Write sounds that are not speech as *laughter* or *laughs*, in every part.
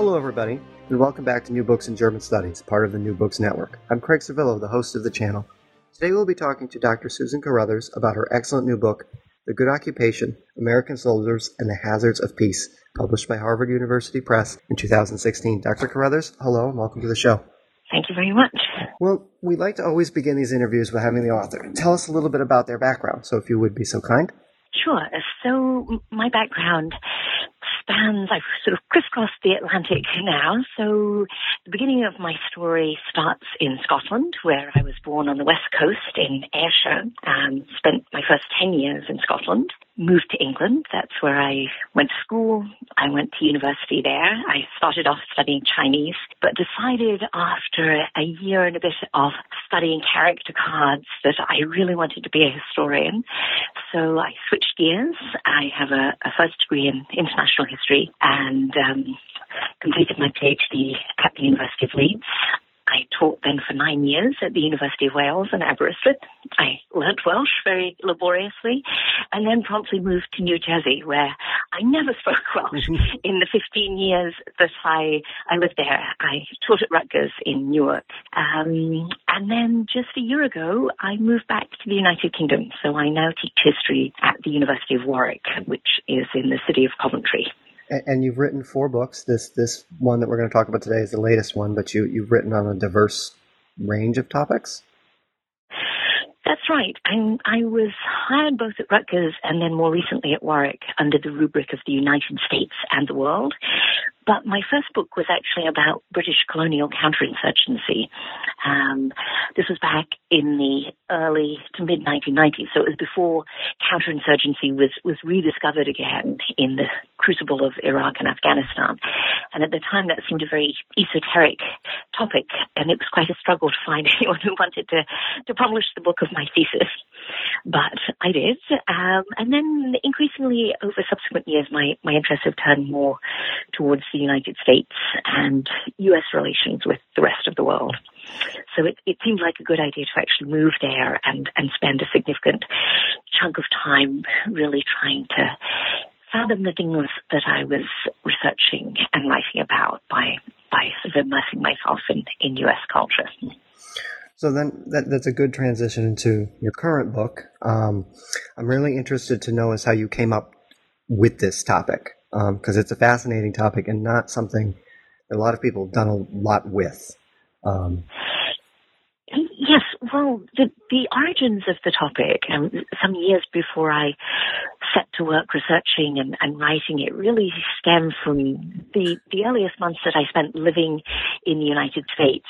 Hello, everybody, and welcome back to New Books in German Studies, part of the New Books Network. I'm Craig Servillo, the host of the channel. Today we'll be talking to Dr. Susan Carruthers about her excellent new book, The Good Occupation American Soldiers and the Hazards of Peace, published by Harvard University Press in 2016. Dr. Carruthers, hello, and welcome to the show. Thank you very much. Well, we like to always begin these interviews with having the author tell us a little bit about their background, so if you would be so kind. Sure. So, my background spans, I've sort of crisscrossed the Atlantic *laughs* now. So the beginning of my story starts in Scotland, where I was born on the west coast in Ayrshire and spent my first 10 years in Scotland. Moved to England. That's where I went to school. I went to university there. I started off studying Chinese, but decided after a year and a bit of studying character cards that I really wanted to be a historian. So I switched gears. I have a, a first degree in international history and um, completed my PhD at the University of Leeds. I taught then for nine years at the University of Wales in Aberystwyth. I learnt Welsh very laboriously and then promptly moved to New Jersey where I never spoke *laughs* Welsh in the 15 years that I, I lived there. I taught at Rutgers in Newark. Um, and then just a year ago, I moved back to the United Kingdom. So I now teach history at the University of Warwick, which is in the city of Coventry and you've written four books. This this one that we're going to talk about today is the latest one, but you you've written on a diverse range of topics. That's right. I'm, I was hired both at Rutgers and then more recently at Warwick under the rubric of the United States and the world. But my first book was actually about British colonial counterinsurgency. Um, this was back in the early to mid 1990s, so it was before counterinsurgency was, was rediscovered again in the crucible of Iraq and Afghanistan. And at the time, that seemed a very esoteric topic, and it was quite a struggle to find *laughs* anyone who wanted to, to publish the book of my thesis. But I did. Um, and then increasingly over subsequent years, my, my interests have turned more towards the United States and U.S. relations with the rest of the world. So it, it seemed like a good idea to actually move there and, and spend a significant chunk of time really trying to fathom the things that I was researching and writing about by by sort of immersing myself in, in U.S. culture. So then that, that's a good transition into your current book. Um, I'm really interested to know is how you came up with this topic because um, it's a fascinating topic and not something that a lot of people have done a lot with. Um, yes, well, the, the origins of the topic, um, some years before I set to work researching and, and writing it, really stem from the, the earliest months that I spent living in the United States.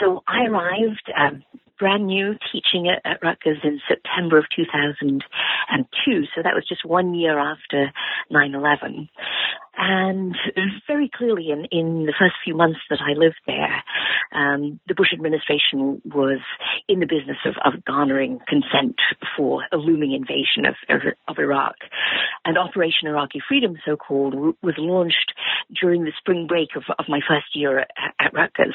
So I arrived um, brand new teaching at, at Rutgers in September of 2002. So that was just one year after 9-11. And very clearly in, in the first few months that I lived there, um, the Bush administration was in the business of, of garnering consent for a looming invasion of, of, of Iraq. And Operation Iraqi Freedom, so called, was launched during the spring break of, of my first year at, at Rutgers.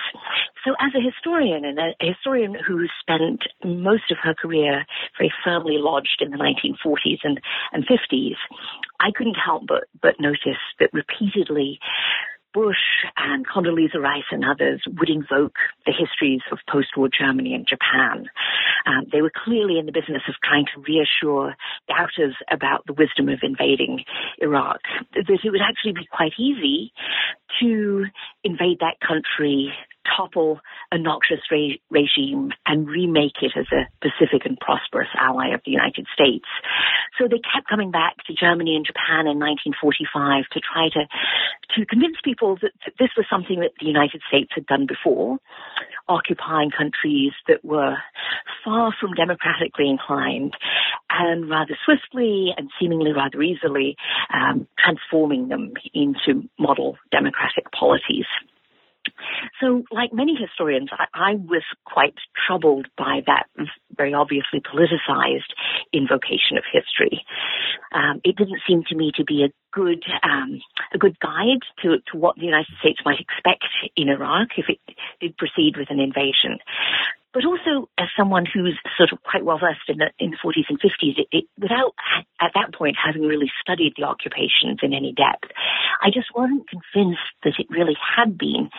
So as a historian and a, a historian who spent most of her career very firmly lodged in the 1940s and, and 50s, I couldn't help but, but notice that repeatedly Bush and Condoleezza Rice and others would invoke the histories of post-war Germany and Japan. Um, they were clearly in the business of trying to reassure doubters about the wisdom of invading Iraq, that it would actually be quite easy to invade that country topple a noxious re- regime and remake it as a pacific and prosperous ally of the United States. So they kept coming back to Germany and Japan in 1945 to try to to convince people that, that this was something that the United States had done before, occupying countries that were far from democratically inclined and rather swiftly and seemingly rather easily um, transforming them into model democratic polities. So, like many historians, I, I, was quite troubled by that very obviously politicized invocation of history. Um, it didn't seem to me to be a good um, a good guide to, to what the United States might expect in Iraq if it did proceed with an invasion but also as someone who's sort of quite well versed in the, in the 40s and 50s, it, it, without at that point having really studied the occupations in any depth, I just wasn't convinced that it really had been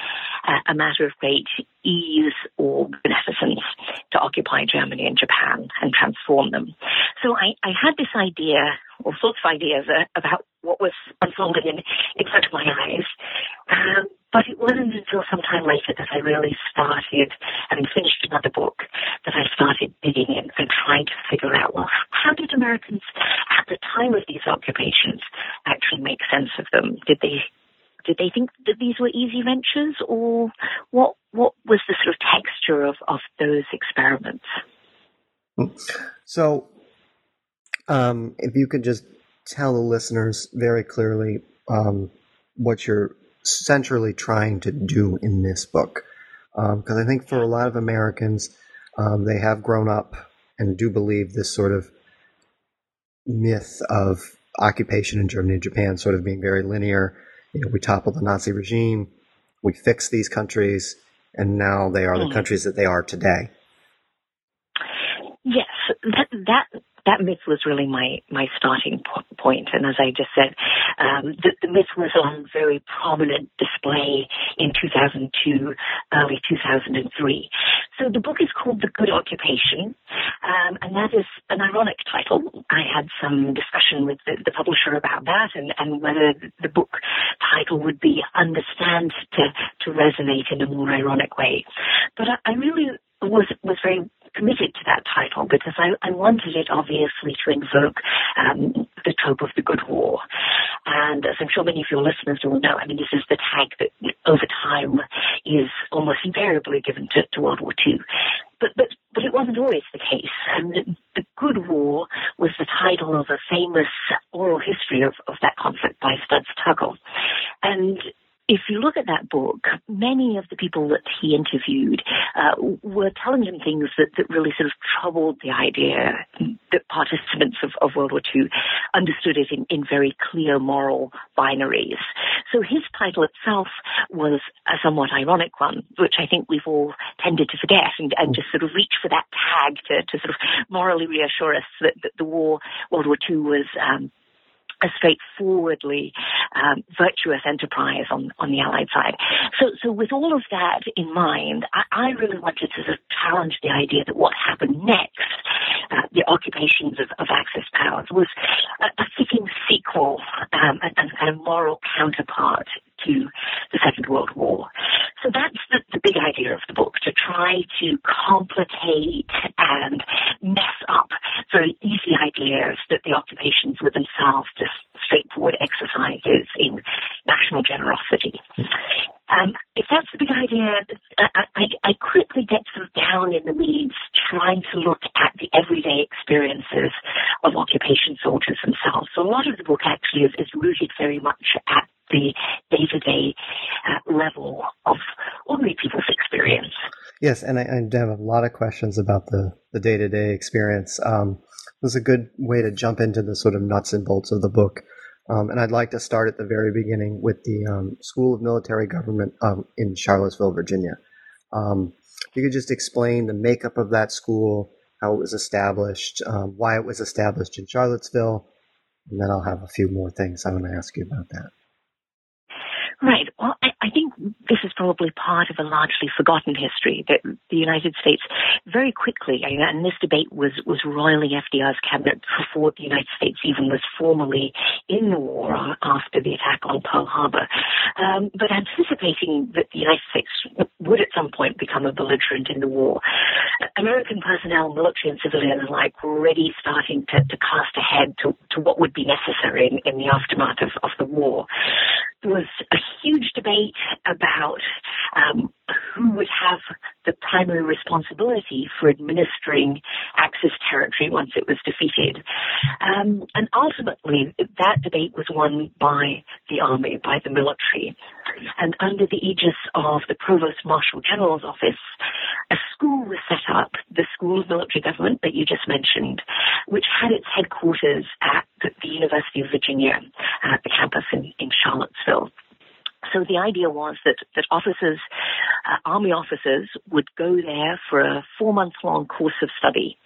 uh, a matter of great ease or beneficence to occupy Germany and Japan and transform them. So I, I had this idea, all sorts of ideas uh, about what was unfolding in, in front of my eyes. Um, but it wasn't until some time later that I really started, having finished another book, that I started digging in and trying to figure out, well, how did Americans at the time of these occupations actually make sense of them? Did they did they think that these were easy ventures, or what? What was the sort of texture of of those experiments? So, um, if you could just tell the listeners very clearly um, what you're centrally trying to do in this book. Because um, I think for a lot of Americans, um, they have grown up and do believe this sort of myth of occupation in Germany and Japan sort of being very linear. You know, we toppled the Nazi regime, we fixed these countries, and now they are mm-hmm. the countries that they are today. Yes, that, that myth was really my my starting point. And as I just said, um, the, the, myth was on very prominent display in 2002, early 2003. So the book is called The Good Occupation, um, and that is an ironic title. I had some discussion with the, the publisher about that and, and whether the book title would be understand to, to resonate in a more ironic way. But I, I really was was very committed to that title because I, I wanted it obviously to invoke um, the trope of the good war. And as I'm sure many of your listeners will know, I mean, this is the tag that over time is almost invariably given to, to World War II. But, but, but it wasn't always the case. And the, Good War was the title of a famous oral history of, of that conflict by Studs Terkel. And if you look at that book, many of the people that he interviewed uh, were telling him things that, that really sort of troubled the idea that participants of, of World War II understood it in, in very clear moral binaries. So his title itself was a somewhat ironic one, which I think we've all tended to forget and, and just sort of reach for that tag to, to sort of morally reassure us that, that the war, World War II was um, a straightforwardly um, virtuous enterprise on, on the Allied side. So, so with all of that in mind, I, I really wanted to sort of challenge the idea that what happened next, uh, the occupations of, of Axis powers, was a, a fitting sequel um, and, and kind of moral counterpart to the Second World War. So that's the, the big idea of the book, to try to complicate and mess up very easy ideas that the occupations were themselves just straightforward exercises in national generosity. Um, if that's the big idea, I, I, I quickly get sort of down in the weeds trying to look at the everyday experiences of occupation soldiers themselves. So a lot of the book actually is, is rooted very much at the day-to-day uh, level of ordinary people's experience. Yes, and I, I, have a lot of questions about the, the day-to-day experience. Um, it was a good way to jump into the sort of nuts and bolts of the book. Um, and I'd like to start at the very beginning with the um, School of Military Government um, in Charlottesville, Virginia. Um, you could just explain the makeup of that school, how it was established, um, why it was established in Charlottesville, and then I'll have a few more things I want to ask you about that. Right. Well, I, I, think this is probably part of a largely forgotten history that the United States very quickly, and this debate was, was roiling FDR's cabinet before the United States even was formally in the war after the attack on Pearl Harbor. Um, but anticipating that the United States would at some point become a belligerent in the war, American personnel, military and civilian alike, were already starting to, to cast ahead to, to what would be necessary in, in the aftermath of, of the war. There was a huge debate about um, who would have the primary responsibility for administering Axis territory once it was defeated. Um, and ultimately, that debate was won by the army, by the military. And under the aegis of the Provost Marshal General's office, a school was set up, the School of Military Government that you just mentioned, which had its headquarters at the University of Virginia, at the campus in, in Charlottesville. So the idea was that, that officers, uh, army officers would go there for a four month long course of study.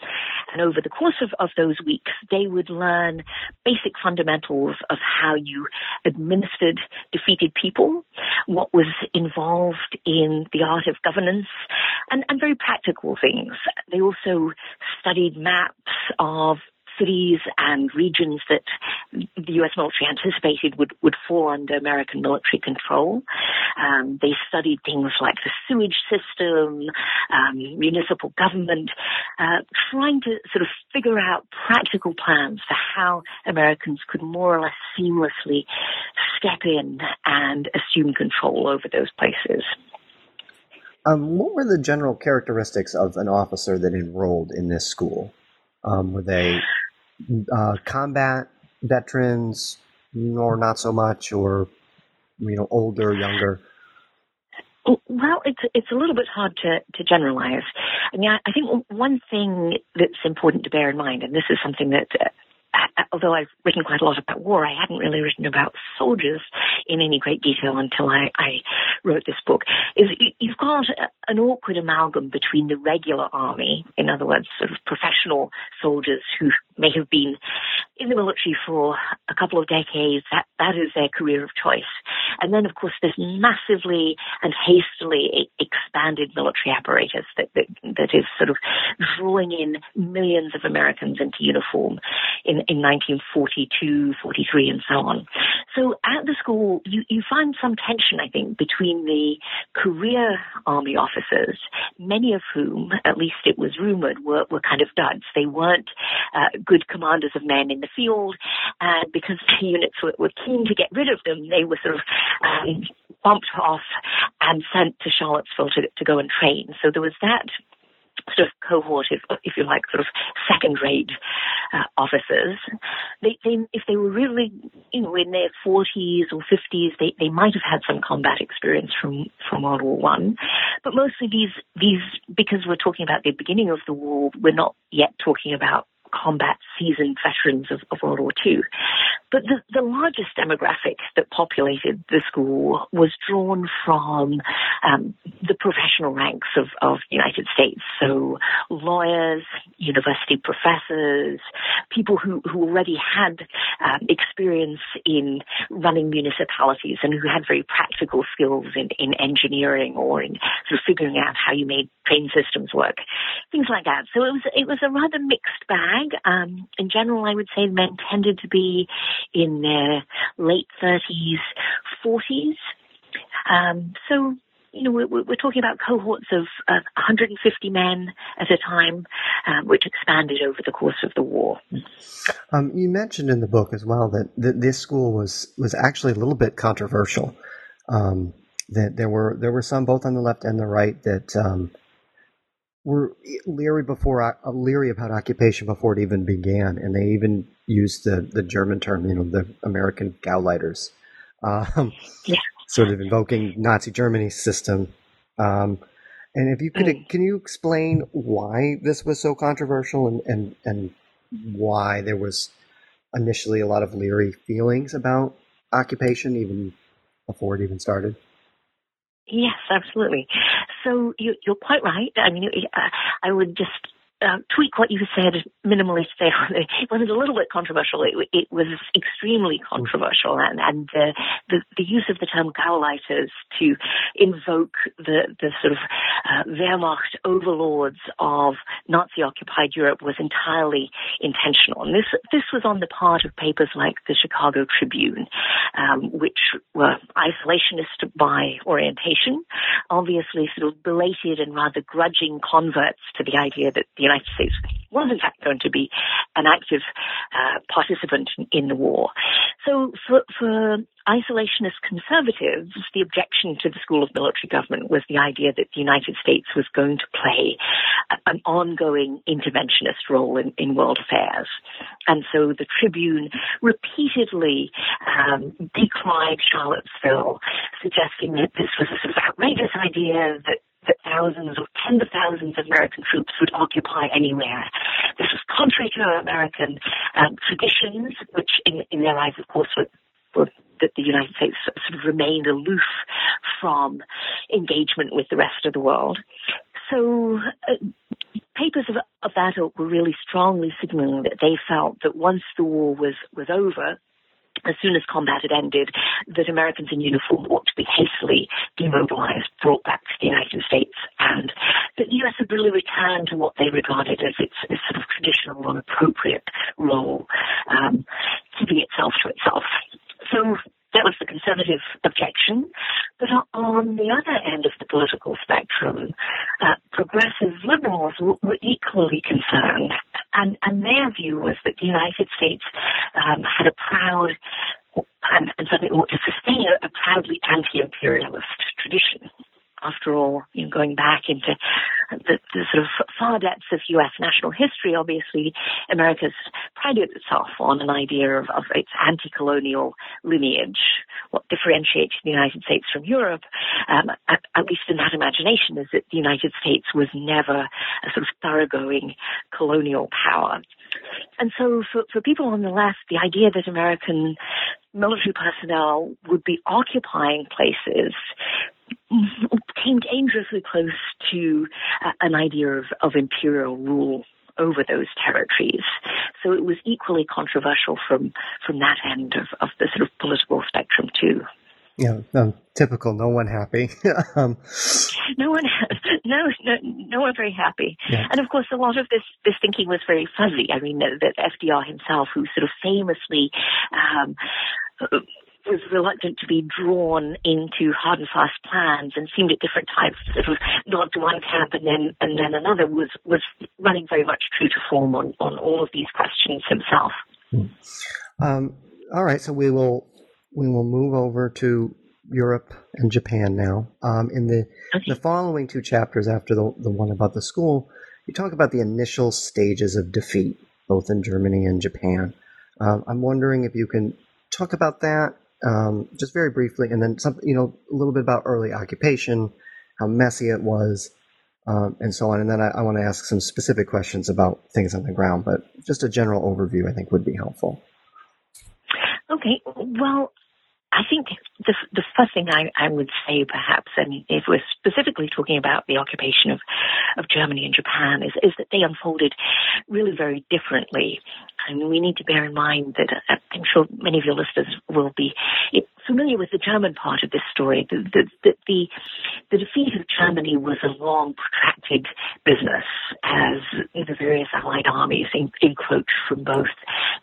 And over the course of, of those weeks, they would learn basic fundamentals of how you administered defeated people, what was involved in the art of governance, and, and very practical things. They also studied maps of cities and regions that the U.S. military anticipated would, would fall under American military control. Um, they studied things like the sewage system, um, municipal government, uh, trying to sort of figure out practical plans for how Americans could more or less seamlessly step in and assume control over those places. Um, what were the general characteristics of an officer that enrolled in this school? Um, were they uh, combat veterans, or not so much, or you know, older, younger? Well, it's it's a little bit hard to, to generalize. I mean, I, I think one thing that's important to bear in mind, and this is something that uh, Uh, although I've written quite a lot about war, I hadn't really written about soldiers in any great detail until I, I wrote this book, is you've got an awkward amalgam between the regular army, in other words, sort of professional soldiers who may have been in the military for a couple of decades, that, that is their career of choice. And then, of course, this massively and hastily expanded military apparatus that, that, that is sort of drawing in millions of Americans into uniform in, in 1942, 43, and so on. So at the school, you, you find some tension, I think, between the career army officers, many of whom, at least it was rumored, were, were kind of duds. They weren't uh, good commanders of men in the field, and because *laughs* the units were, were keen to get rid of them, they were sort of um, bumped off and sent to Charlottesville to, to go and train. So there was that sort of cohort, if, if you like, sort of second-rate uh, officers. They, they, if they were really, you know, in their 40s or 50s, they, they might have had some combat experience from, from World War One. But mostly these, these, because we're talking about the beginning of the war, we're not yet talking about combat seasoned veterans of, of World War II. But the, the, largest demographic that populated the school was drawn from um, the professional ranks of, of the United States. So lawyers, university professors, people who, who already had um, experience in running municipalities and who had very practical skills in, in engineering or in sort of figuring out how you made train systems work, things like that. So it was it was a rather mixed bag. Um, in general, I would say men tended to be in their late 30s, 40s. Um, so, you know, we're, we're, talking about cohorts of, of 150 men at a time, um, which expanded over the course of the war. Um, you mentioned in the book as well that, that this school was, was actually a little bit controversial. Um, that there were there were some both on the left and the right that um, were leery before uh, leery about occupation before it even began, and they even used the the German term, you know, the American Gauleiters, um, yeah. sort of invoking Nazi Germany's system. Um, and if you could, mm. can you explain why this was so controversial and and and why there was initially a lot of leery feelings about occupation even before it even started? Yes, absolutely. So you, are quite right. I mean, uh, I would just uh, tweak what you said minimally today. *laughs* it wasn't a little bit controversial. It, it was extremely controversial, and, and the the use of the term Gauleiters to invoke the the sort of uh, Wehrmacht overlords of Nazi-occupied Europe was entirely intentional. And this this was on the part of papers like the Chicago Tribune, um, which were isolationist by orientation, obviously sort of belated and rather grudging converts to the idea that the United States was in fact going to be an active uh, participant in the war. So for, for isolationist conservatives, the objection to the school of military government was the idea that the United States was going to play an ongoing interventionist role in, in world affairs. And so the Tribune repeatedly um, decried Charlottesville, suggesting that this was a sort of outrageous idea that that thousands or tens of thousands of American troops would occupy anywhere. This was contrary to American um, traditions, which in, in their eyes, of course, were, were that the United States sort of remained aloof from engagement with the rest of the world. So uh, papers of, of that ilk were really strongly signaling that they felt that once the war was, was over, as soon as combat had ended, that Americans in uniform ought to be hastily demobilized, brought back to the United States, and that the U.S. had really returned to what they regarded as its, its sort of traditional and appropriate role, um, keeping itself to itself. So that was the conservative objection. But on the other end of the political spectrum, uh, progressive liberals were equally concerned. And, and their view was that the United States um, had a proud and, and certainly ought to sustain a, a proudly anti-imperialist tradition after all, you know, going back into the, the, sort of far depths of U.S. national history, obviously, America's prided itself on an idea of, of its anti-colonial lineage. What differentiates the United States from Europe, um, at, at, least in that imagination, is that the United States was never a sort of thoroughgoing colonial power. And so for, for people on the left, the idea that American military personnel would be occupying places came dangerously close to uh, an idea of, of imperial rule over those territories. So it was equally controversial from from that end of, of the sort of political spectrum too. Yeah, um, typical. No one happy. *laughs* um, no one, *laughs* no, no, no one very happy. Yeah. And of course, a lot of this this thinking was very fuzzy. I mean, that FDR himself, who sort of famously um, was reluctant to be drawn into hard and fast plans and seemed at different times sort of nod to one camp and then and then another was was running very much true to form on, on all of these questions himself. Hmm. Um, all right, so we will we will move over to Europe and Japan now. Um, in the okay. the following two chapters after the the one about the school, you talk about the initial stages of defeat, both in Germany and Japan. Um, I'm wondering if you can talk about that um, just very briefly, and then some, you know, a little bit about early occupation, how messy it was, um, and so on. And then I, I want to ask some specific questions about things on the ground, but just a general overview I think would be helpful. Okay. Well, I think the, the first thing I, I would say, perhaps, and if we're specifically talking about the occupation of, of Germany and Japan, is, is that they unfolded really very differently. And we need to bear in mind that uh, I'm sure many of your listeners will be familiar with the German part of this story. The, the, the, the, the defeat of Germany was a long, protracted business as the various Allied armies encroached from both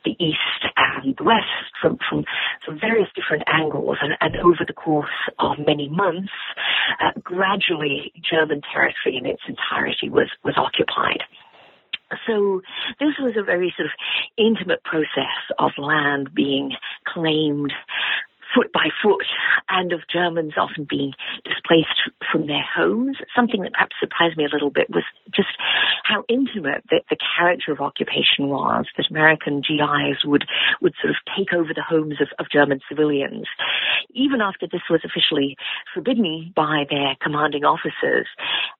the east and the west, from, from, from various different angles. And, and over the course of many months, uh, gradually German territory in its entirety was, was occupied. So this was a very sort of intimate process of land being claimed foot by foot and of Germans often being displaced from their homes. Something that perhaps surprised me a little bit was just how intimate the, the character of occupation was, that American GIs would, would sort of take over the homes of, of German civilians. Even after this was officially forbidden by their commanding officers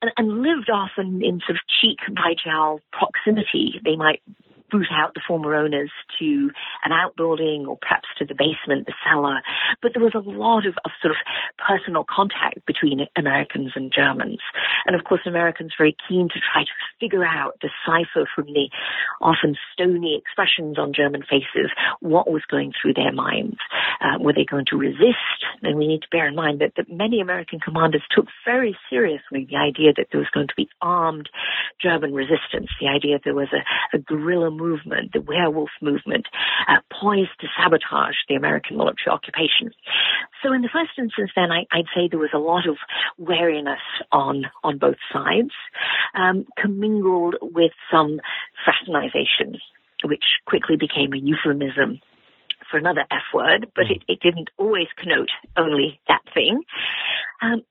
and, and lived often in sort of cheek by jowl proximity. They might boot out the former owners to an outbuilding or perhaps to the basement, the cellar. But there was a lot of, of sort of personal contact between Americans and Germans. And of course, Americans very keen to try to figure out, decipher from the often stony expressions on German faces what was going through their minds. Uh, were they going to resist? And we need to bear in mind that, that many American commanders took very seriously the idea that there was going to be armed German resistance, the idea there was a, a guerrilla movement, the werewolf movement, uh, poised to sabotage the American military occupation. So in the first instance, then I, would say there was a lot of wariness on on both sides, um, commingled with some fraternization, which quickly became a euphemism for another F word, but it, it didn't always connote only that thing. Um,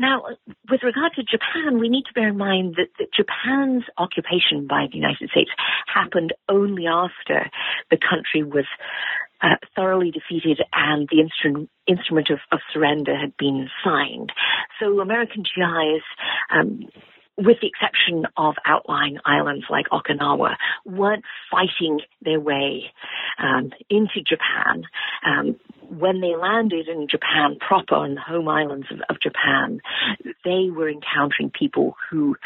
now, with regard to Japan, we need to bear in mind that, that, Japan's occupation by the United States happened only after the country was uh, thoroughly defeated and the instru- instrument of, of, surrender had been signed. So American GIs um, with the exception of outlying islands like Okinawa, weren't fighting their way um, into Japan. Um, when they landed in Japan proper, in the home islands of, of Japan, they were encountering people who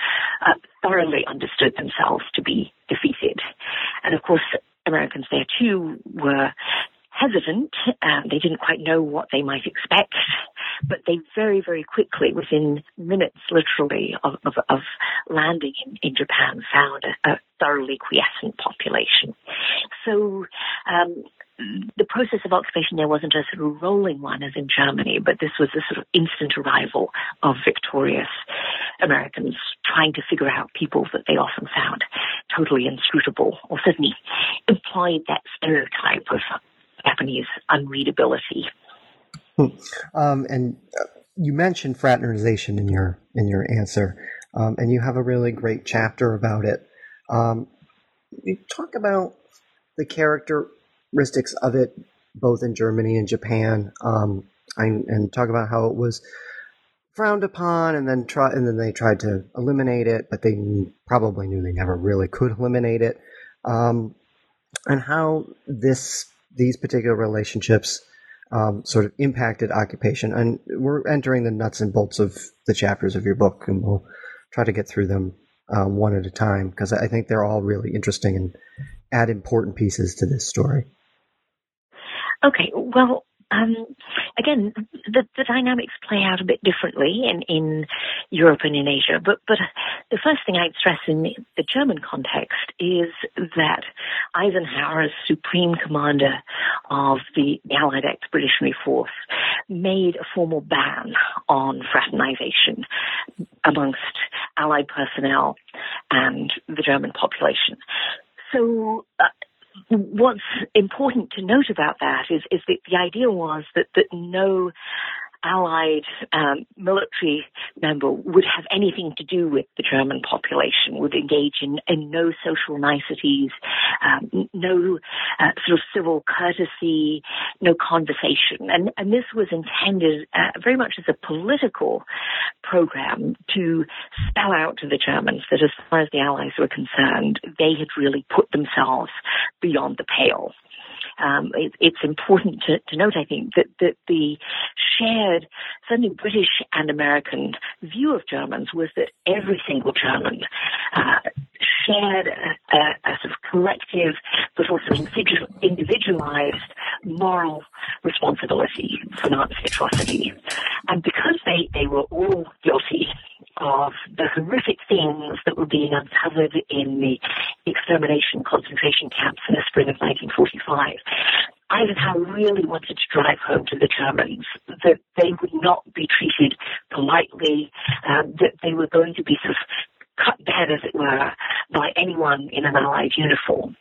uh, thoroughly understood themselves to be defeated. And of course, Americans there too were hesitant. Um, they didn't quite know what they might expect, but they very, very quickly, within minutes, literally, of, of, of landing in, in, Japan, found a, a, thoroughly quiescent population. So. Um, the process of occupation there wasn't a sort of rolling one as in Germany, but this was a sort of instant arrival of victorious Americans trying to figure out people that they often found totally inscrutable or certainly employed that stereotype of Japanese unreadability. Hmm. Um, and uh, you mentioned fraternization in your in your answer, um, and you have a really great chapter about it. Um, you talk about the characteristics of it, both in Germany and Japan, um, and, and talk about how it was frowned upon, and then try, and then they tried to eliminate it, but they probably knew they never really could eliminate it, um, and how this these particular relationships um, sort of impacted occupation. And we're entering the nuts and bolts of the chapters of your book, and we'll try to get through them um, one at a time because I think they're all really interesting and add important pieces to this story. Okay, well, um, again, the, the, dynamics play out a bit differently in, in Europe and in Asia. But, but the first thing I'd stress in the German context is that Eisenhower, as supreme commander of the Allied Expeditionary Force, made a formal ban on fraternization amongst Allied personnel and the German population. So, uh, what's important to note about that is, is that the idea was that, that no Allied um, military member would have anything to do with the German population, would engage in, in no social niceties, um, no uh, sort of civil courtesy, no conversation. And, and this was intended uh, very much as a political program to spell out to the Germans that as far as the Allies were concerned, they had really put themselves beyond the pale um, it, it's important to, to, note, I think, that, that the shared, certainly British and American view of Germans was that every single German uh, shared a, a, sort of collective, but also individualized moral responsibility for Nazi atrocity. And because they, they were all guilty of the horrific things that were being uncovered in the extermination concentration camps in the spring of 1945. Eisenhower really wanted to drive home to the Germans that they would not be treated politely, um, that they were going to be sort of cut dead, as it were, by anyone in an Allied uniform.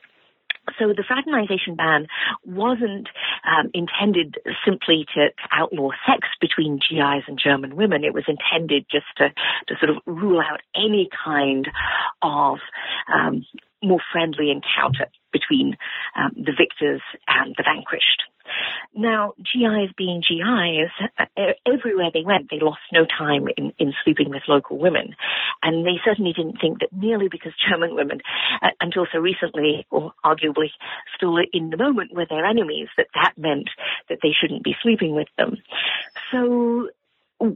So the fraternization ban wasn't um, intended simply to, to, outlaw sex between GIs and German women. It was intended just to, to sort of rule out any kind of um, more friendly encounter between um, the victors and the vanquished. Now, GIs being GIs, uh, everywhere they went, they lost no time in, in sleeping with local women. And they certainly didn't think that merely because German women, uh, until so recently, or arguably still in the moment, were their enemies, that that meant that they shouldn't be sleeping with them. So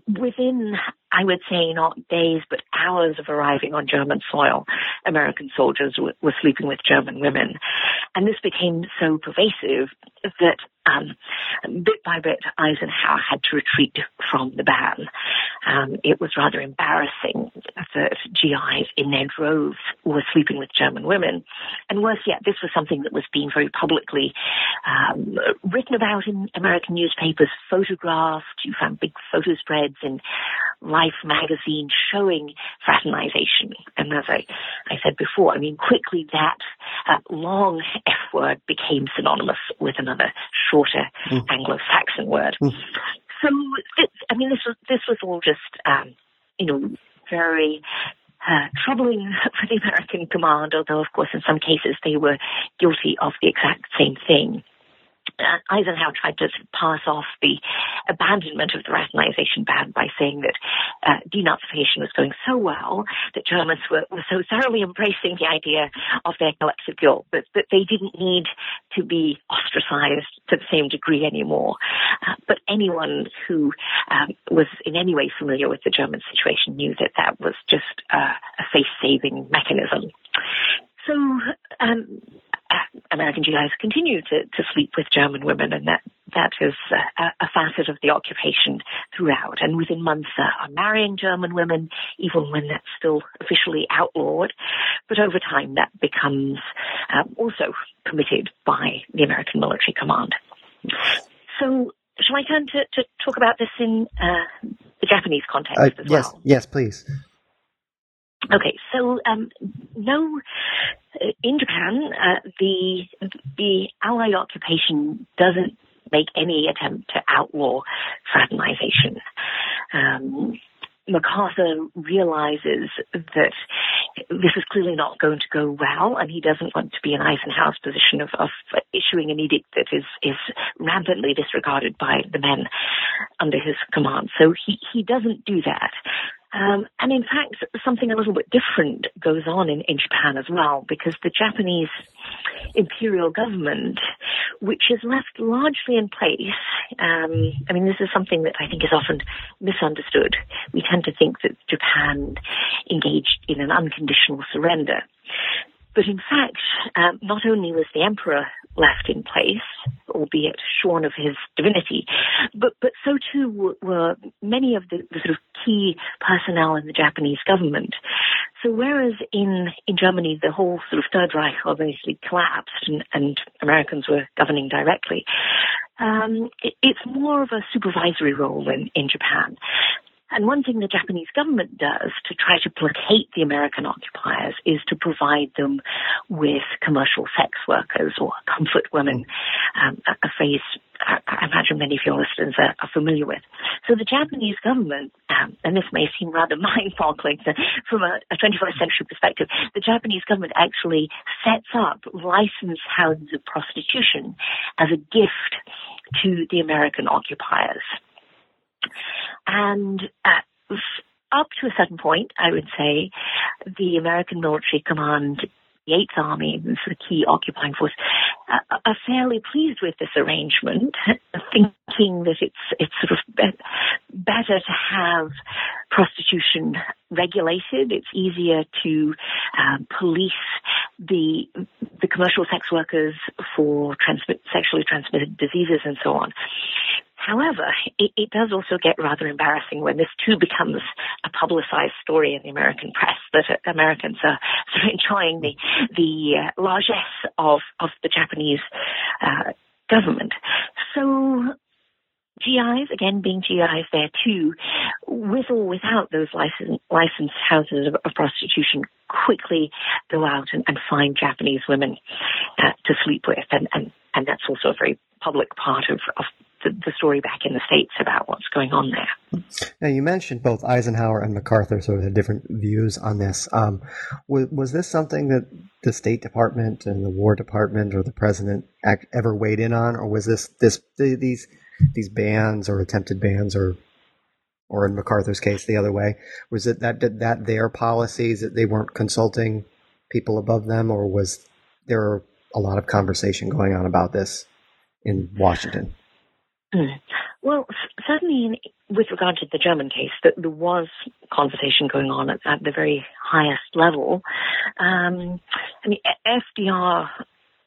within, I would say, not days, but hours of arriving on German soil, American soldiers w- were sleeping with German women. And this became so pervasive that um, bit by bit, Eisenhower had to retreat from the ban. Um, it was rather embarrassing that GIs in their droves were sleeping with German women. And worse yet, this was something that was being very publicly um, written about in American newspapers, photographed. You found big photo spreads in Life magazine showing fraternization. And as I, I said before, I mean, quickly that uh, long F word became synonymous with another shorter mm. Anglo-Saxon word. Mm. So, I mean, this was this was all just, um, you know, very uh, troubling *laughs* for the American command. Although, of course, in some cases they were guilty of the exact same thing. Uh, Eisenhower tried to pass off the abandonment of the fraternization ban by saying that uh, denazification was going so well that Germans were, were so thoroughly embracing the idea of their collective guilt that, that they didn't need to be ostracized to the same degree anymore. Uh, but anyone who um, was in any way familiar with the German situation knew that that was just uh, a face-saving mechanism. So um, American GIs continue to, to sleep with German women, and that that is a, a facet of the occupation throughout. And within months, uh, are marrying German women, even when that's still officially outlawed. But over time, that becomes um, also permitted by the American military command. So, shall I turn to, to talk about this in uh, the Japanese context uh, as yes, well? Yes, please. Okay, so um, no, in Japan, uh, the the Allied occupation doesn't make any attempt to outlaw fraternization. Um, MacArthur realizes that this is clearly not going to go well, and he doesn't want to be in Eisenhower's position of, of issuing an edict that is, is rampantly disregarded by the men under his command. So he, he doesn't do that. Um, and in fact, something a little bit different goes on in, in Japan as well, because the Japanese imperial government, which is left largely in place, um, I mean, this is something that I think is often misunderstood. We tend to think that Japan engaged in an unconditional surrender. But in fact, um, not only was the emperor left in place, albeit shorn of his divinity, but but so too were many of the, the sort of key personnel in the Japanese government. So whereas in in Germany the whole sort of Third Reich obviously collapsed and, and Americans were governing directly, um, it, it's more of a supervisory role in, in Japan. And one thing the Japanese government does to try to placate the American occupiers is to provide them with commercial sex workers or comfort women, um, a, a, phrase I imagine many of your listeners are, are familiar with. So the Japanese government, um, and this may seem rather *laughs* mind-boggling from a, a 21st century perspective, the Japanese government actually sets up licensed houses of prostitution as a gift to the American occupiers. And uh, up to a certain point, I would say, the American military command, the Eighth Army, the key occupying force, uh, are fairly pleased with this arrangement, thinking that it's it's sort of be- better to have prostitution regulated. It's easier to um, police the the commercial sex workers for transmit, sexually transmitted diseases and so on. However, it, it, does also get rather embarrassing when this too becomes a publicized story in the American press that Americans are *laughs* sort of enjoying the the uh, largesse of of the Japanese uh, government. So GIs, again being GIs there too, with or without those license, licensed houses of, of prostitution, quickly go out and, and find Japanese women uh, to sleep with. And, and, and that's also a very public part of, of the, the, story back in the States about what's going on there. Now, you mentioned both Eisenhower and MacArthur sort of had different views on this. Um, was, was, this something that the State Department and the War Department or the President act, ever weighed in on, or was this this these these bans or attempted bans or or in MacArthur's case the other way was it that that their policies that they weren't consulting people above them, or was there a lot of conversation going on about this in Washington? Mm. Well, certainly in, with regard to the German case, that there was conversation going on at, at the very highest level. Um, I mean, FDR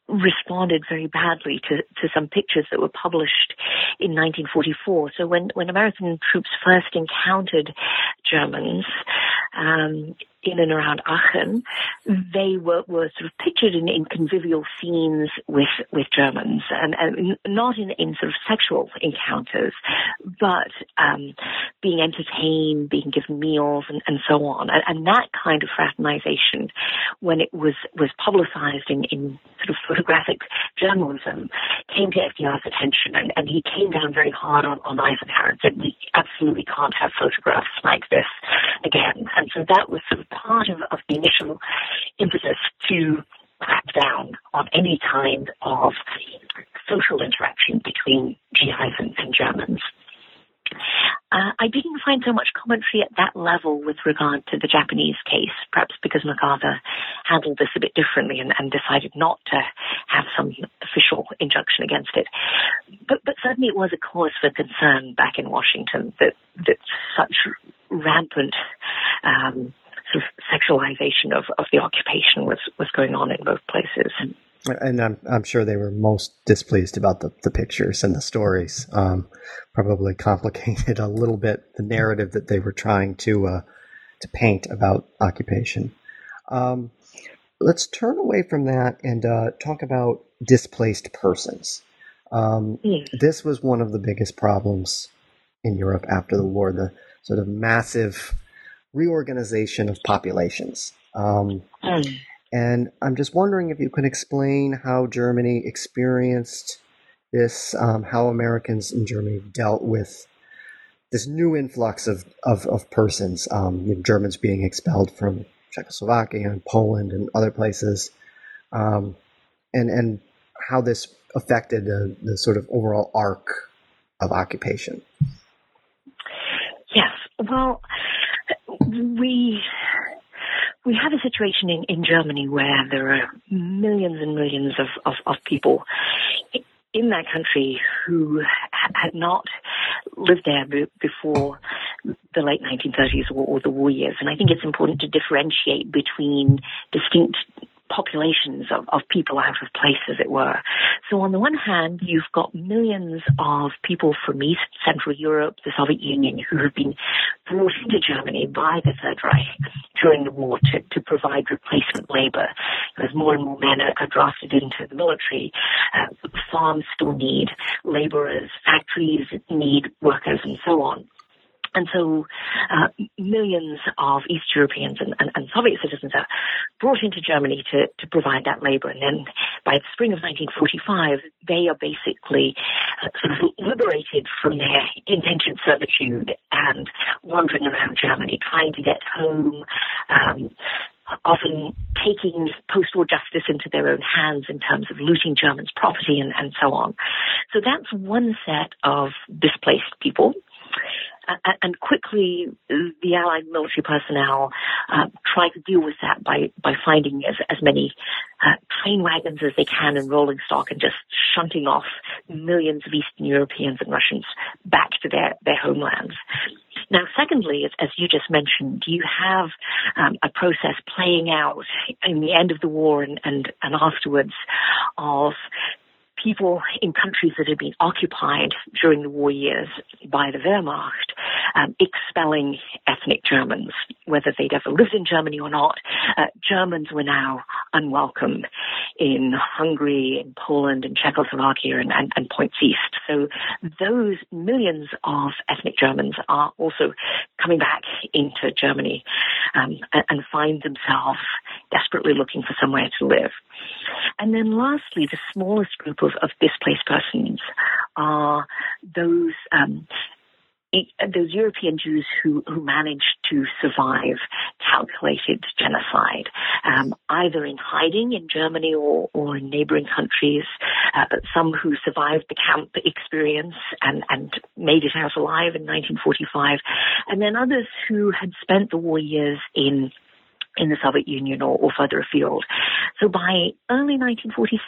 responded very badly to, to some pictures that were published in 1944. So when, when American troops first encountered Germans, um, in and around Aachen, they were, were sort of pictured in, in convivial scenes with, with Germans and, and not in, in sort of sexual encounters, but um, being entertained, being given meals and, and so on. And, and, that kind of fraternization, when it was, was publicized in, in sort of photographic journalism, came to FDR's attention and, and he came down very hard on, on Eisenhower and said, we absolutely can't have photographs like this again. And so that was sort of part of, of the initial impetus to crack down on any kind of social interaction between GIs and, and Germans. Uh, I didn't find so much commentary at that level with regard to the Japanese case, perhaps because MacArthur handled this a bit differently and, and decided not to have some official injunction against it. But, but certainly it was a cause for concern back in Washington that, that such rampant um, sort of sexualization of, of the occupation was, was going on in both places. And I'm, I'm sure they were most displeased about the, the pictures and the stories. Um, probably complicated *laughs* a little bit the narrative that they were trying to uh, to paint about occupation. Um, let's turn away from that and uh, talk about displaced persons. Um, mm. This was one of the biggest problems in Europe after the war. The sort of massive reorganization of populations. Um, mm. And I'm just wondering if you could explain how Germany experienced this, um, how Americans in Germany dealt with this new influx of, of, of persons, um, you know, Germans being expelled from Czechoslovakia and Poland and other places, um, and, and how this affected the, the sort of overall arc of occupation. Yes. Well, we we have a situation in, in Germany where there are millions and millions of, of, of people in that country who had not lived there before the late 1930s or, or, the war years. And I think it's important to differentiate between distinct populations of, of people out of place, as it were. So on the one hand, you've got millions of people from East Central Europe, the Soviet Union, who have been brought into Germany by the Third Reich during the war to, to provide replacement labor. As more and more men are, drafted into the military, uh, farms still need laborers, factories need workers, and so on. And so uh, millions of East Europeans and, and, and, Soviet citizens are brought into Germany to, to provide that labor. And then by the spring of 1945, they are basically uh, sort of liberated from their indentured servitude and wandering around Germany, trying to get home, um, often taking post-war justice into their own hands in terms of looting Germans' property and, and so on. So that's one set of displaced people and quickly the Allied military personnel uh, try to deal with that by, by finding as, as many uh, train wagons as they can and rolling stock and just shunting off millions of Eastern Europeans and Russians back to their, their homelands. Now, secondly, as, as you just mentioned, you have um, a process playing out in the end of the war and, and, and afterwards of people in countries that had been occupied during the war years by the Wehrmacht um, expelling ethnic Germans, whether they'd ever lived in Germany or not. Uh, Germans were now unwelcome in Hungary, in Poland, in Czechoslovakia, and, and, and points east. So those millions of ethnic Germans are also coming back into Germany um, and, and find themselves desperately looking for somewhere to live. And then lastly, the smallest group of, of displaced persons are those um, those European Jews who, who managed to survive calculated genocide, um, either in hiding in Germany or, or in neighboring countries. Uh, some who survived the camp experience and, and made it out alive in 1945, and then others who had spent the war years in in the Soviet Union or, or further afield. So by early 1946,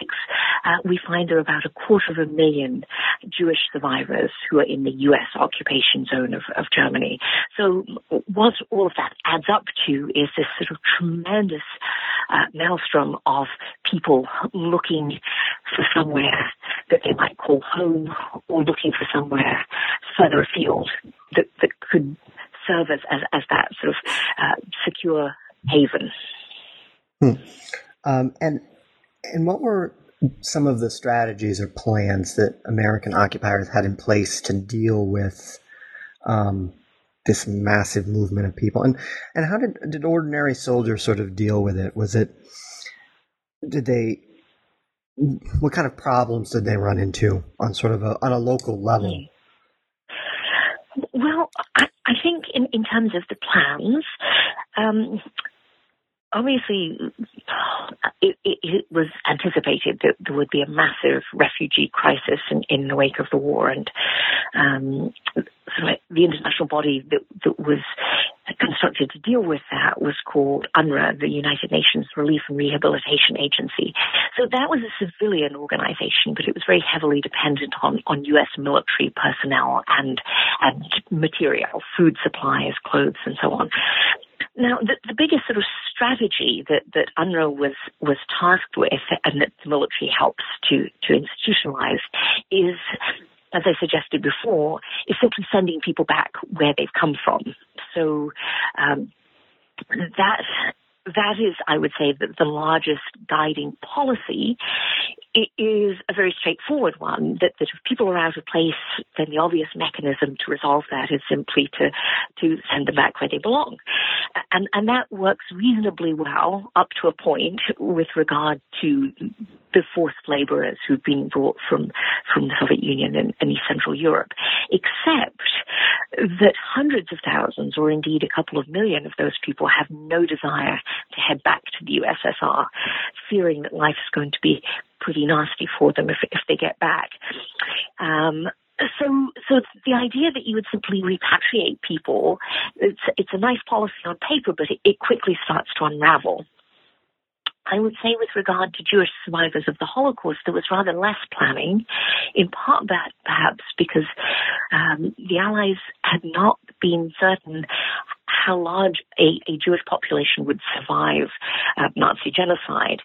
uh, we find there are about a quarter of a million Jewish survivors who are in the U.S. occupation zone of, of Germany. So what all of that adds up to is this sort of tremendous uh, maelstrom of people looking for somewhere that they might call home or looking for somewhere further afield that, that could serve as, as, as that sort of uh, secure haven. Hmm. Um, and and what were some of the strategies or plans that American occupiers had in place to deal with um, this massive movement of people? And and how did did ordinary soldiers sort of deal with it? Was it did they what kind of problems did they run into on sort of a on a local level? Well, I, I think in, in terms of the plans, um, obviously it, it, it, was anticipated that there would be a massive refugee crisis in, in the wake of the war, and um, so the international body that, that, was constructed to deal with that was called UNRRA, the United Nations Relief and Rehabilitation Agency. So that was a civilian organization, but it was very heavily dependent on, on U.S. military personnel and and material, food supplies, clothes, and so on. Now, the, the biggest sort of strategy that, that UNRRA was, was tasked with and that the military helps to, to institutionalize is, as I suggested before, is simply sending people back where they've come from. So, um, that that is, I would say, the, the largest guiding policy it is a very straightforward one that, that if people are out of place, then the obvious mechanism to resolve that is simply to, to send them back where they belong. And, and that works reasonably well up to a point with regard to the forced laborers who've been brought from, from the Soviet Union and, and East Central Europe, except that hundreds of thousands or indeed a couple of million of those people have no desire to head back to the USSR, fearing that life is going to be pretty nasty for them if, if they get back. Um, so, so the idea that you would simply repatriate people, it's, it's a nice policy on paper, but it, it quickly starts to unravel. I would say with regard to Jewish survivors of the Holocaust, there was rather less planning, in part that perhaps because um, the Allies had not been certain how large a, a Jewish population would survive uh, Nazi genocide.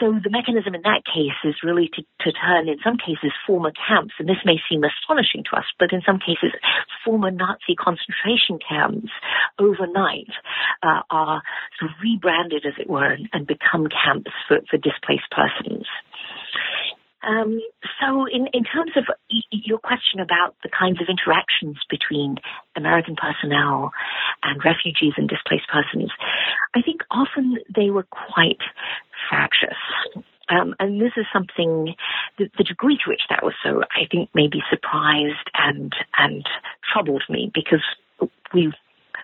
So the mechanism in that case is really to, to turn, in some cases, former camps, and this may seem astonishing to us, but in some cases, former Nazi concentration camps overnight uh, are sort of rebranded, as it were, and, and become camps for, for displaced persons. Um, so, in, in terms of your question about the kinds of interactions between American personnel and refugees and displaced persons, I think often they were quite fractious. Um, and this is something, the, the, degree to which that was so, I think maybe surprised and and troubled me because we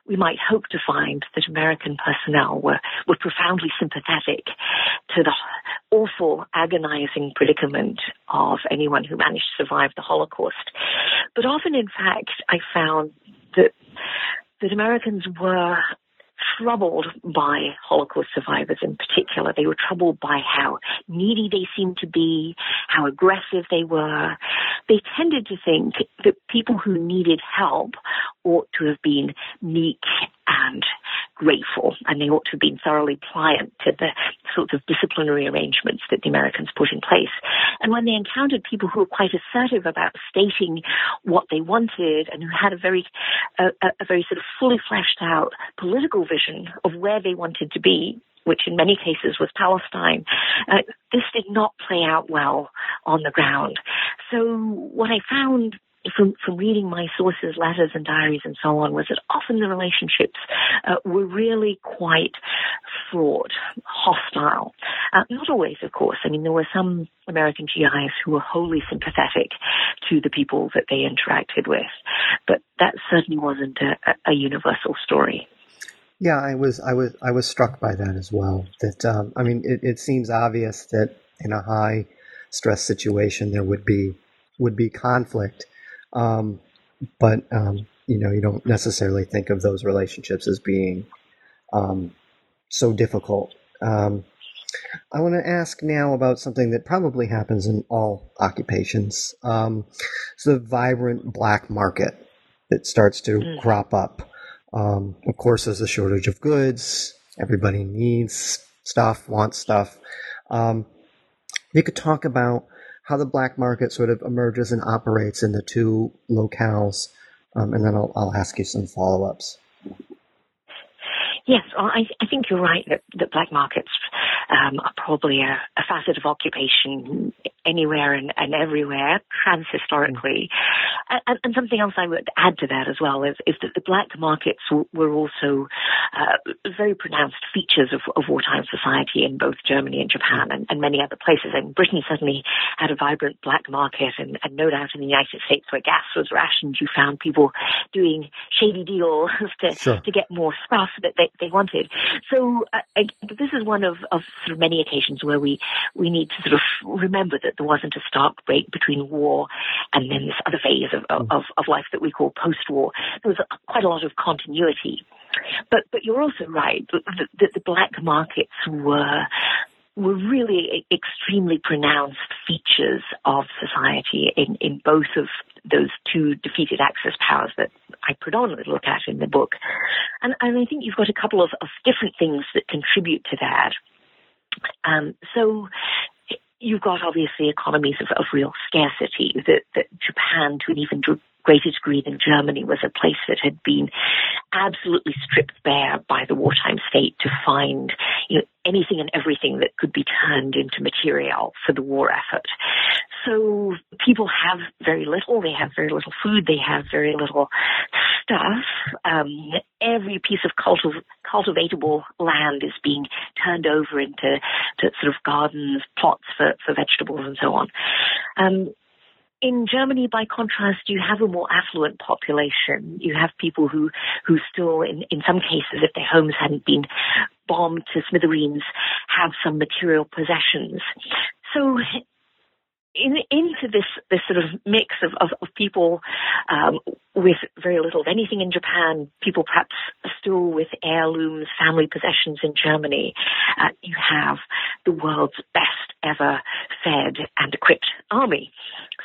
we might hope to find that American personnel were, were profoundly sympathetic to the awful, agonizing predicament of anyone who managed to survive the Holocaust. But often, in fact, I found that that Americans were troubled by Holocaust survivors in particular. They were troubled by how needy they seemed to be, how aggressive they were. They tended to think that people who needed help ought to have been meek and grateful, and they ought to have been thoroughly pliant to the sorts of disciplinary arrangements that the Americans put in place. And when they encountered people who were quite assertive about stating what they wanted and who had a very, a, a very sort of fully fleshed out political vision of where they wanted to be, which in many cases was Palestine, uh, this did not play out well on the ground. So what I found from, from reading my sources, letters and diaries and so on, was that often the relationships uh, were really quite fraught, hostile. Uh, not always, of course. I mean, there were some American GIs who were wholly sympathetic to the people that they interacted with, but that certainly wasn't a, a universal story. Yeah, I was, I was, I was struck by that as well. That um, I mean, it, it seems obvious that in a high stress situation there would be would be conflict, um, but um, you know, you don't necessarily think of those relationships as being um, so difficult. Um, I want to ask now about something that probably happens in all occupations. Um, it's the vibrant black market that starts to mm. crop up. Um, of course, there's a shortage of goods. Everybody needs stuff, wants stuff. Um, you could talk about how the black market sort of emerges and operates in the two locales, um, and then I'll, I'll ask you some follow ups. Yes, well, I, I think you're right that, that black markets um, are probably a, a, facet of occupation anywhere and, and everywhere, transhistorically. Mm. And, and, something else I would add to that as well is, is that the black markets were also uh, very pronounced features of, of, wartime society in both Germany and Japan and, and, many other places. And Britain certainly had a vibrant black market, and, and no doubt in the United States, where gas was rationed, you found people doing shady deals *laughs* to, sure. to get more stuff that they, they wanted. So uh, I, this is one of, of sort of many occasions where we, we need to sort of remember that there wasn't a stark break between war and then this other phase of, of, of life that we call post-war. There was quite a lot of continuity. But, but you're also right that, that the black markets were were really extremely pronounced features of society in, in both of those two defeated Axis powers that I predominantly look at in the book. And, and I think you've got a couple of, of different things that contribute to that. Um, so you've got obviously economies of, of real scarcity that, that Japan, to an even greater degree than Germany, was a place that had been absolutely stripped bare by the wartime state to find you know, anything and everything that could be turned into material for the war effort. So people have very little. They have very little food. They have very little stuff. Um, every piece of cultiv- cultivatable land is being turned over into sort of gardens, plots for, for vegetables and so on. Um, in Germany, by contrast, you have a more affluent population. You have people who, who still, in, in some cases, if their homes hadn't been bombed to smithereens, have some material possessions. So in, into this this sort of mix of, of, of people um, with very little of anything in Japan, people perhaps still with heirlooms, family possessions in Germany. Uh, you have the world's best ever fed and equipped army.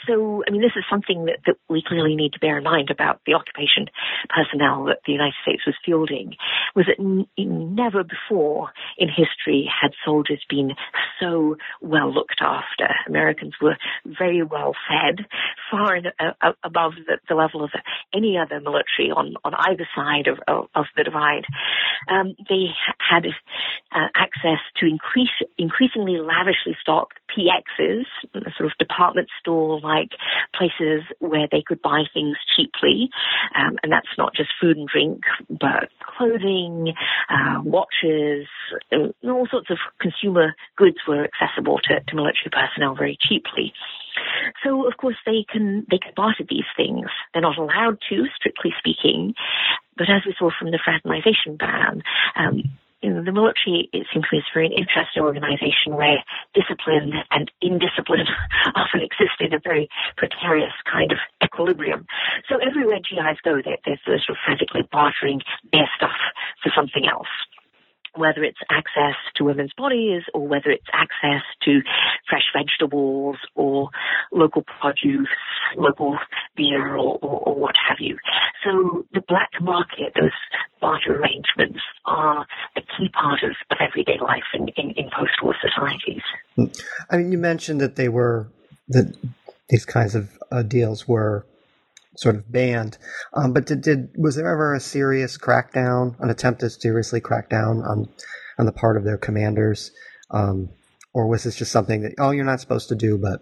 So, I mean, this is something that, that we clearly need to bear in mind about the occupation personnel that the United States was fielding, was that n- never before in history had soldiers been so well looked after. Americans were very well fed, far in, uh, above the, the, level of any other military on, on either side of, of, of the divide. Um, they had uh, access to increase, increasingly lavishly stocked PXs, sort of department store like places where they could buy things cheaply. Um, and that's not just food and drink, but clothing, uh, watches, all sorts of consumer goods were accessible to, to military personnel very cheaply. So of course they can they can barter these things. They're not allowed to, strictly speaking, but as we saw from the fraternization ban, um, the military, it seems to is a very interesting organization where discipline and indiscipline *laughs* often exist in a very precarious kind of equilibrium. So everywhere GIs go, they're, they're sort of frantically bartering their stuff for something else whether it's access to women's bodies or whether it's access to fresh vegetables or local produce, local beer or, or, or, what have you. So the black market, those barter arrangements are a key part of, of everyday life in, in, in post-war societies. I mean, you mentioned that they were, that these kinds of uh, deals were sort of banned. Um, but did, did was there ever a serious crackdown, an attempt to seriously crack down on on the part of their commanders, um, or was this just something that oh you're not supposed to do, but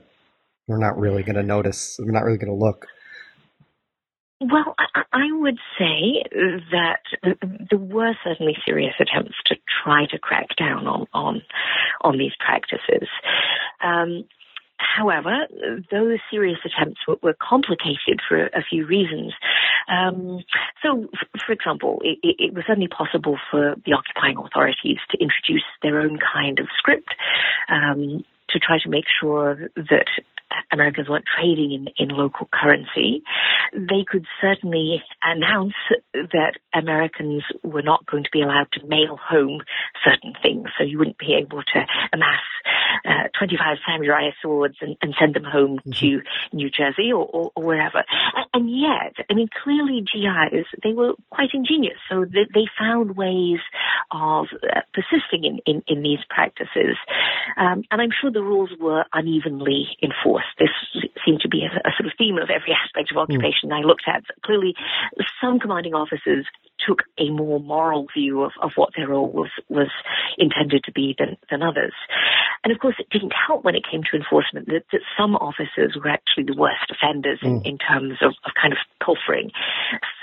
we're not really going to notice, we're not really going to look? Well, I, would say that there were certainly serious attempts to try to crack down on on on these practices. Um, however, those serious attempts were, were complicated for a few reasons. Um, so, for example, it, it, was only possible for the occupying authorities to introduce their own kind of script um, to try to make sure that Americans weren't trading in, in local currency, they could certainly announce that Americans were not going to be allowed to mail home certain things. So you wouldn't be able to amass uh, 25 samurai swords and, and send them home mm-hmm. to New Jersey or, or, or, wherever. And yet, I mean, clearly GIs, they were quite ingenious. So they, they found ways of uh, persisting in, in, in, these practices. Um, and I'm sure the rules were unevenly enforced. This seemed to be a, a, sort of theme of every aspect of mm. occupation mm. I looked at. Clearly, some commanding officers took a more moral view of, of what their role was, was intended to be than, than others. And of course, it didn't help when it came to enforcement that, that some officers were actually the worst offenders mm. in, in, terms of, of, kind of pilfering.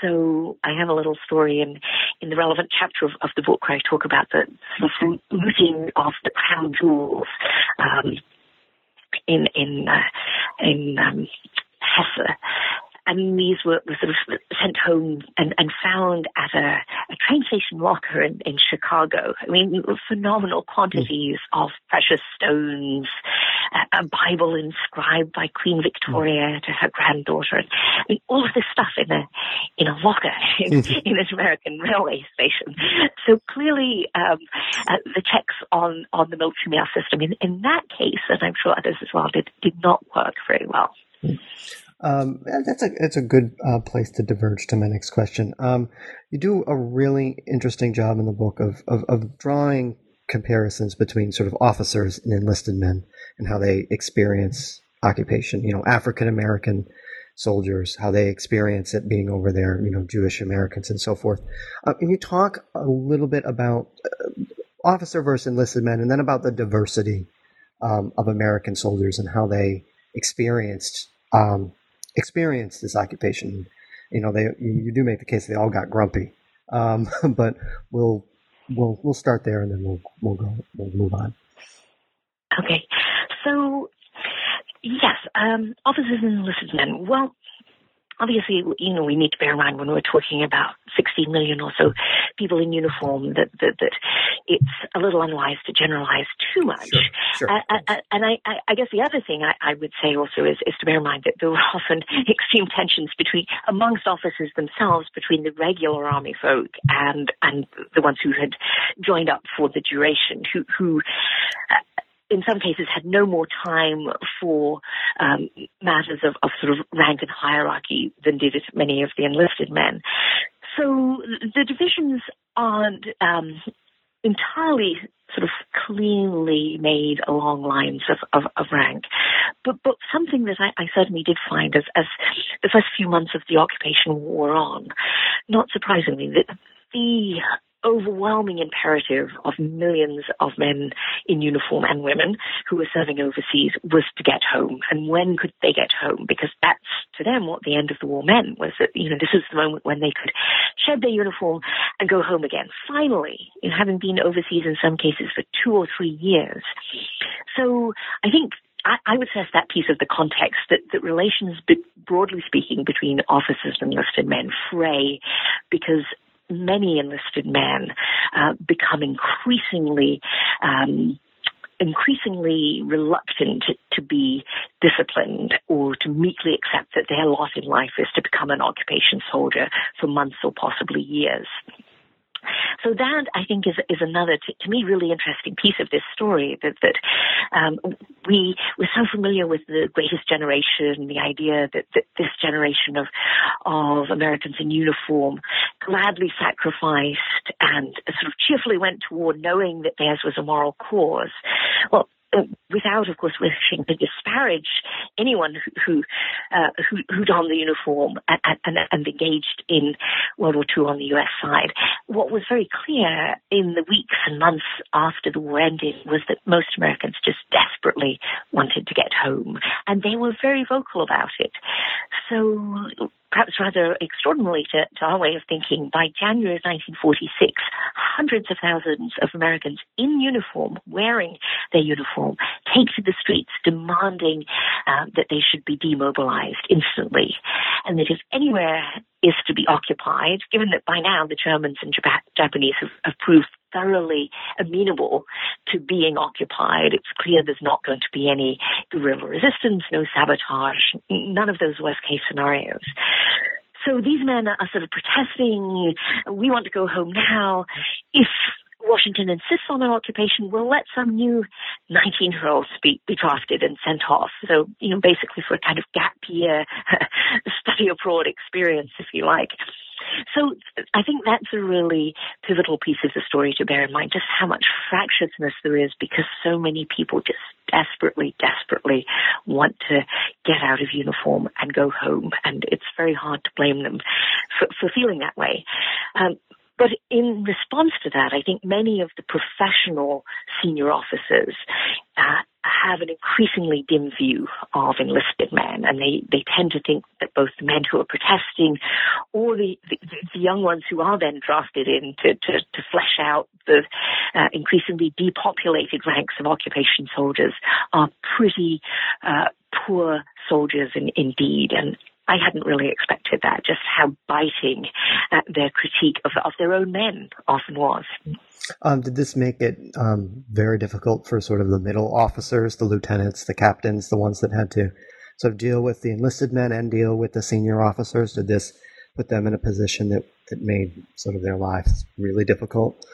So I have a little story in, in the relevant chapter of, of the book where I talk about the of looting of the crown jewels um, in in uh, in um, Hesse and these were, were sort of sent home and, and found at a, a train station locker in, in Chicago. I mean, phenomenal quantities mm. of precious stones, a, a, Bible inscribed by Queen Victoria mm. to her granddaughter. I mean, all of this stuff in a in a locker in, mm. *laughs* in an American railway station. So clearly, um, uh, the checks on on the military mail system in, in that case, and I'm sure others as well, did did not work very well. Mm. Um, that's a it's a good uh, place to diverge to my next question. Um, you do a really interesting job in the book of, of, of drawing comparisons between sort of officers and enlisted men and how they experience occupation. You know, African American soldiers, how they experience it being over there. You know, Jewish Americans and so forth. Uh, can you talk a little bit about uh, officer versus enlisted men, and then about the diversity um, of American soldiers and how they experienced um, experienced this occupation. You know, they you do make the case they all got grumpy, um, *laughs* but we'll we'll we'll start there and then we'll we'll go we'll move on. Okay, so yes, um, officers and enlisted men. Well, obviously, you know, we need to bear in mind when we're talking about 16 million or so people in uniform that, that, that it's a little unwise to generalize too much. Sure, sure. Uh, uh, uh and I, I, guess the other thing I, I, would say also is, is to bear in mind that there were often *laughs* extreme tensions between, amongst officers themselves, between the regular army folk and, and the ones who had joined up for the duration, who, who uh, in some cases had no more time for um, matters of, of, sort of rank and hierarchy than did many of the enlisted men. So the divisions aren't um, entirely sort of cleanly made along lines of, of, of rank. But, but something that I, I, certainly did find as, as the first few months of the occupation wore on, not surprisingly, that the overwhelming imperative of millions of men in uniform and women who were serving overseas was to get home. And when could they get home? Because that's to them what the end of the war meant was that, you know, this was the moment when they could shed their uniform and go home again. Finally, you know, having been overseas in some cases for two or three years. So I think I, would say that piece of the context that, that relations, broadly speaking, between officers and enlisted men fray because many enlisted men uh, become increasingly um, increasingly reluctant to, be disciplined or to meekly accept that their lot in life is to become an occupation soldier for months or possibly years. So that I think is is another to, to me really interesting piece of this story that that um, we we're so familiar with the greatest generation, the idea that, that this generation of of Americans in uniform gladly sacrificed and sort of cheerfully went to war knowing that theirs was a moral cause. Well, without, of course, wishing to disparage anyone who who, uh, who, who donned the uniform and, and, and, engaged in World War II on the U.S. side, what was very clear in the weeks and months after the war ended was that most Americans just desperately wanted to get home, and they were very vocal about it. So perhaps rather extraordinarily to, to, our way of thinking, by January of 1946, hundreds of thousands of Americans in uniform, wearing their uniform, take to the streets demanding uh, that they should be demobilized instantly. And that if anywhere is to be occupied, given that by now the Germans and Japanese have, have proved thoroughly amenable to being occupied. It's clear there's not going to be any guerrilla resistance, no sabotage, none of those worst case scenarios. So these men are sort of protesting, we want to go home now. If Washington insists on an occupation, we'll let some new 19 year olds be, be drafted and sent off. So, you know, basically for a kind of gap year *laughs* study abroad experience, if you like. So I think that's a really pivotal piece of the story to bear in mind, just how much fractiousness there is because so many people just desperately, desperately want to get out of uniform and go home. And it's very hard to blame them for, for feeling that way. Um, but in response to that, I think many of the professional senior officers uh, have an increasingly dim view of enlisted men, and they, they tend to think that both the men who are protesting or the, the, the young ones who are then drafted in to, to, to flesh out the uh, increasingly depopulated ranks of occupation soldiers are pretty uh, poor soldiers in, indeed. And I hadn't really expected that, just how biting uh, their critique of, of their own men often was. Um, did this make it um, very difficult for sort of the middle officers, the lieutenants, the captains, the ones that had to sort of deal with the enlisted men and deal with the senior officers? Did this put them in a position that, that made sort of their lives really difficult?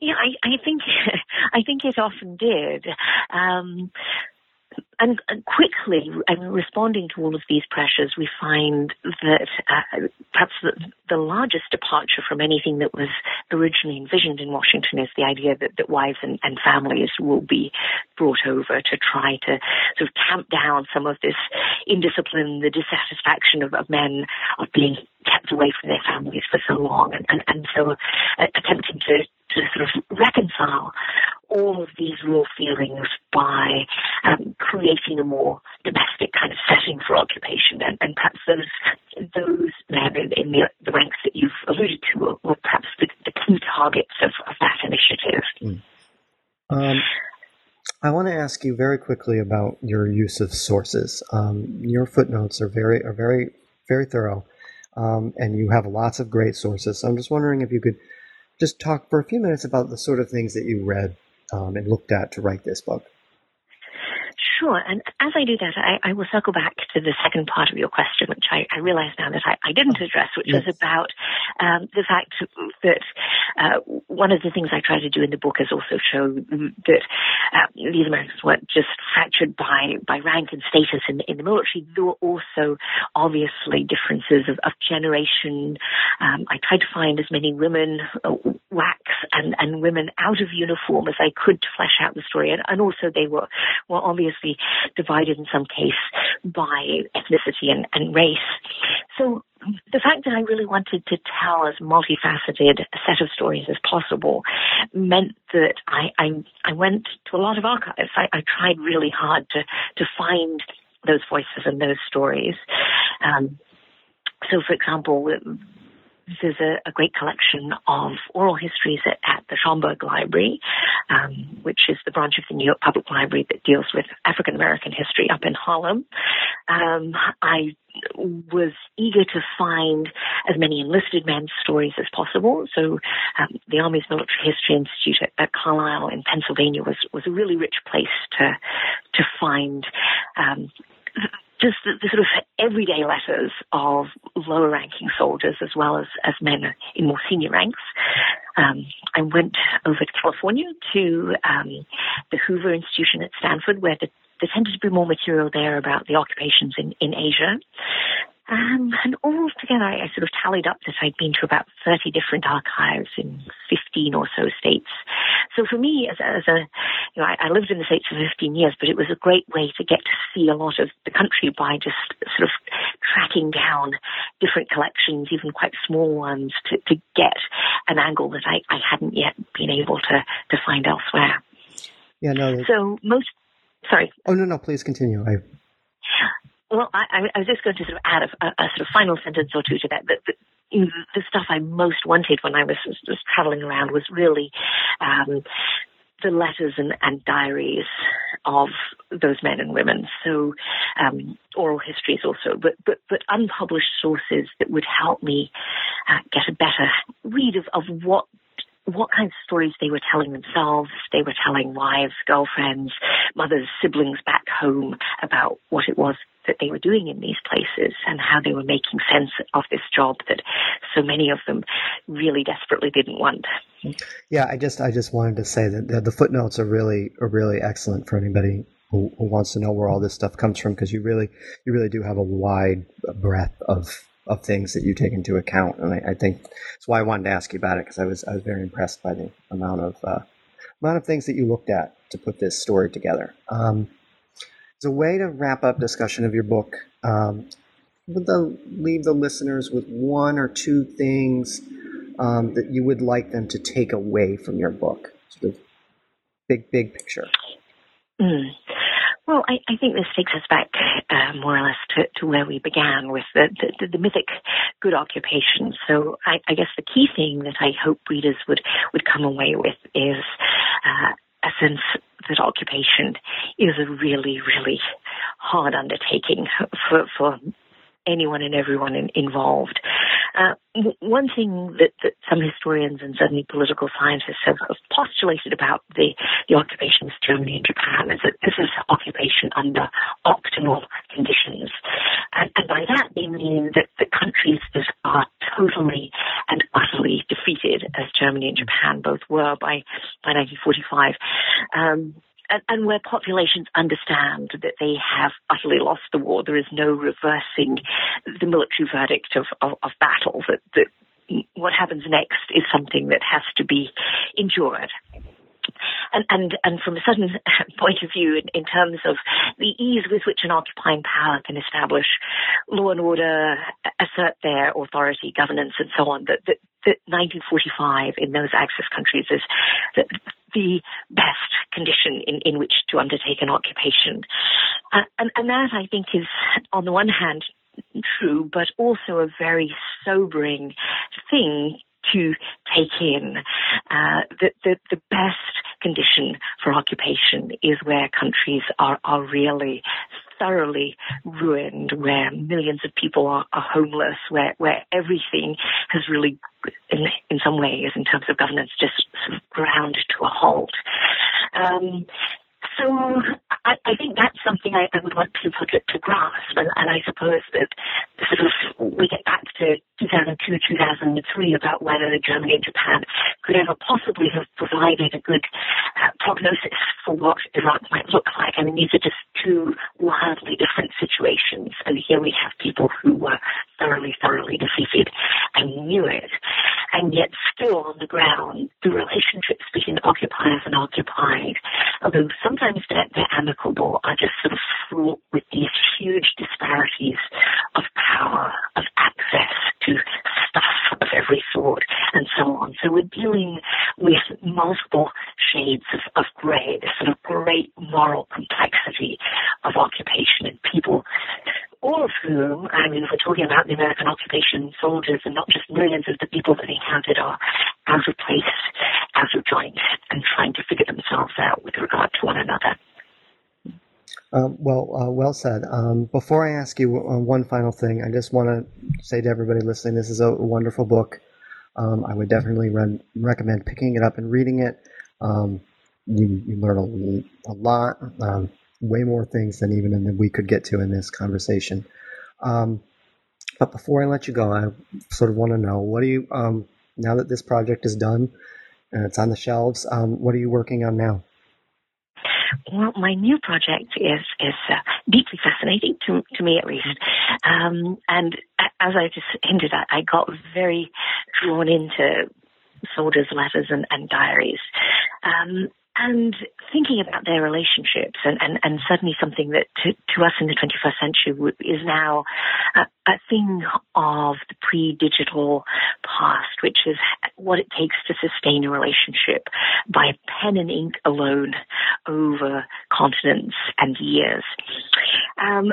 Yeah, I, I think *laughs* I think it often did. Um, and, quickly, and responding to all of these pressures, we find that uh, perhaps the, the, largest departure from anything that was originally envisioned in Washington is the idea that, that wives and, and, families will be brought over to try to sort of tamp down some of this indiscipline, the dissatisfaction of, of men of being kept away from their families for so long, and, and so uh, attempting to to sort of reconcile all of these raw feelings by um, creating a more domestic kind of setting for occupation. And, and perhaps those those men in, in the, the, ranks that you've alluded to were, were perhaps the, the, key targets of, of that initiative. Mm. Um, I want to ask you very quickly about your use of sources. Um, your footnotes are very are very very thorough, um, and you have lots of great sources. So I'm just wondering if you could just talk for a few minutes about the sort of things that you read um, and looked at to write this book. Sure. And as I do that, I, I, will circle back to the second part of your question, which I, I realize now that I, I, didn't address, which yes. was about um, the fact that uh, one of the things I try to do in the book is also show that uh, these Americans weren't just fractured by, by rank and status in, in the military. There were also obviously differences of, of generation. Um, I tried to find as many women, uh, WACs, and, and women out of uniform as I could to flesh out the story. And, and also they were, were obviously divided in some case by ethnicity and, and race. So the fact that I really wanted to tell as multifaceted a set of stories as possible meant that I, I, I went to a lot of archives. I, I, tried really hard to, to find those voices and those stories. Um, so, for example, there's a, a, great collection of oral histories at, at the Schomburg Library, um, which is the branch of the New York Public Library that deals with African American history up in Harlem. Um, I was eager to find as many enlisted men's stories as possible. So um, the Army's Military History Institute at, at, Carlisle in Pennsylvania was, was a really rich place to to find um, just the, the, sort of everyday letters of lower ranking soldiers as well as, as men in more senior ranks. Um, I went over to California to um, the Hoover Institution at Stanford, where the, there tended to be more material there about the occupations in, in Asia. Um, and all together, I, I, sort of tallied up that I'd been to about 30 different archives in 15 or so states. So for me, as a, as a you know, I, I, lived in the States for 15 years, but it was a great way to get to see a lot of the country by just sort of tracking down different collections, even quite small ones, to, to get an angle that I, I hadn't yet been able to, to find elsewhere. Yeah, no. So most, sorry. Oh, no, no, please continue. I... Well, I, I was just going to sort of add a, a, sort of final sentence or two to that. The, the, the stuff I most wanted when I was, was traveling around was really um, the letters and, and diaries of those men and women. So um, oral histories also, but, but, but unpublished sources that would help me uh, get a better read of, of what what kinds of stories they were telling themselves. They were telling wives, girlfriends, mothers, siblings back home about what it was that they were doing in these places and how they were making sense of this job that so many of them really desperately didn't want. Yeah, I just I just wanted to say that the, footnotes are really are really excellent for anybody who, who wants to know where all this stuff comes from because you really you really do have a wide breadth of of things that you take into account, and I, I think that's why I wanted to ask you about it because I was I was very impressed by the amount of uh, amount of things that you looked at to put this story together. Um, as a way to wrap up discussion of your book, um, would the, leave the listeners with one or two things um, that you would like them to take away from your book? Sort of big, big picture. Mm. Well, I, I, think this takes us back uh, more or less to, to, where we began with the, the, the mythic good occupation. So I, I, guess the key thing that I hope readers would, would come away with is uh, a sense that occupation is a really, really hard undertaking for, for anyone and everyone in, involved. Uh, one thing that, that, some historians and certainly political scientists have, have postulated about the, the occupations of Germany and Japan is that this is occupation under optimal conditions. And, and by that they mean that the countries that are totally and utterly defeated, as Germany and Japan both were by, by 1945, um, and, and, where populations understand that they have utterly lost the war, there is no reversing the military verdict of, of, of battle. That, that what happens next is something that has to be endured. And, and, and from a certain *laughs* point of view, in, in, terms of the ease with which an occupying power can establish law and order, assert their authority, governance, and so on, that, that, that 1945 in those Axis countries is that the best condition in, in which to undertake an occupation. Uh, and, and that, I think, is on the one hand true, but also a very sobering thing to take in. Uh, the, the, the best condition for occupation is where countries are, are really thoroughly ruined, where millions of people are, are homeless, where, where everything has really, in, in some ways, in terms of governance, just sort of ground to a halt. Um, so I, I, think that's something I, I would want people to, to grasp, and, and, I suppose that sort of we get back to 2002, 2003 about whether Germany and Japan could ever possibly have provided a good uh, prognosis for what Iraq might look like. I mean, these are just two wildly different situations, and here we have people who were thoroughly, thoroughly defeated and knew it, and yet still on the ground, the relationships between occupiers and occupied, although sometimes they're, they're amicable, are just sort of fraught with these huge disparities of power, of access to stuff of every sort, and so on. So we're dealing with multiple shades of, of grey, this sort of great moral complexity of occupation and people all of whom, I mean, if we're talking about the American occupation soldiers and not just millions of the people that they counted are out of place, out of joint, and trying to figure themselves out with regard to one another. Um, well, uh, well said. Um, before I ask you uh, one final thing, I just want to say to everybody listening, this is a wonderful book. Um, I would definitely re- recommend picking it up and reading it. Um, you, you, learn a, a lot, um, way more things than even we could get to in this conversation. Um, but before I let you go, I sort of want to know what do you now that this project is done and it's on the shelves? what are you working on now? Well, my new project is is uh, deeply fascinating to to me at least, um, and as I just hinted at, I got very drawn into soldiers' letters and, and diaries. Um, and thinking about their relationships and, and, and certainly something that to, to us in the 21st century is now a, a thing of the pre-digital past, which is what it takes to sustain a relationship by pen and ink alone over continents and years. Um,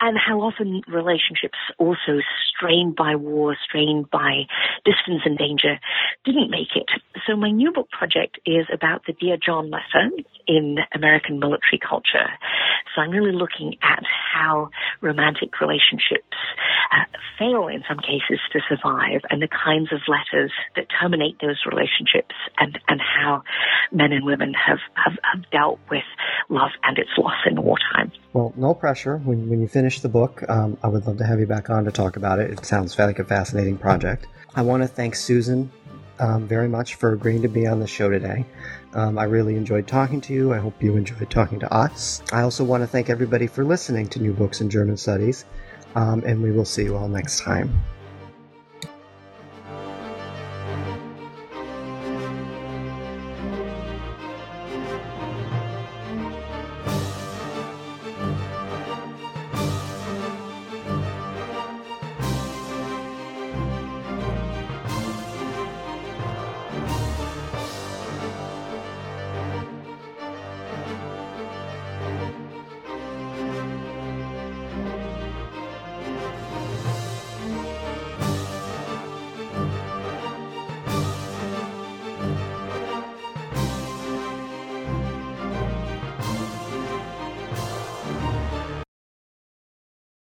and how often relationships also strained by war, strained by distance and danger, didn't make it. So my new book project is about the Dear John letter in American military culture. So I'm really looking at how romantic relationships uh, fail in some cases to survive and the kinds of letters that terminate those relationships and, and how men and women have, have, have dealt with love and its loss in wartime. Well, no pressure. When, when you finish the book, um, I would love to have you back on to talk about it. It sounds like a fascinating project. I want to thank Susan um, very much for agreeing to be on the show today. Um, I really enjoyed talking to you. I hope you enjoyed talking to us. I also want to thank everybody for listening to New Books in German Studies, um, and we will see you all next time.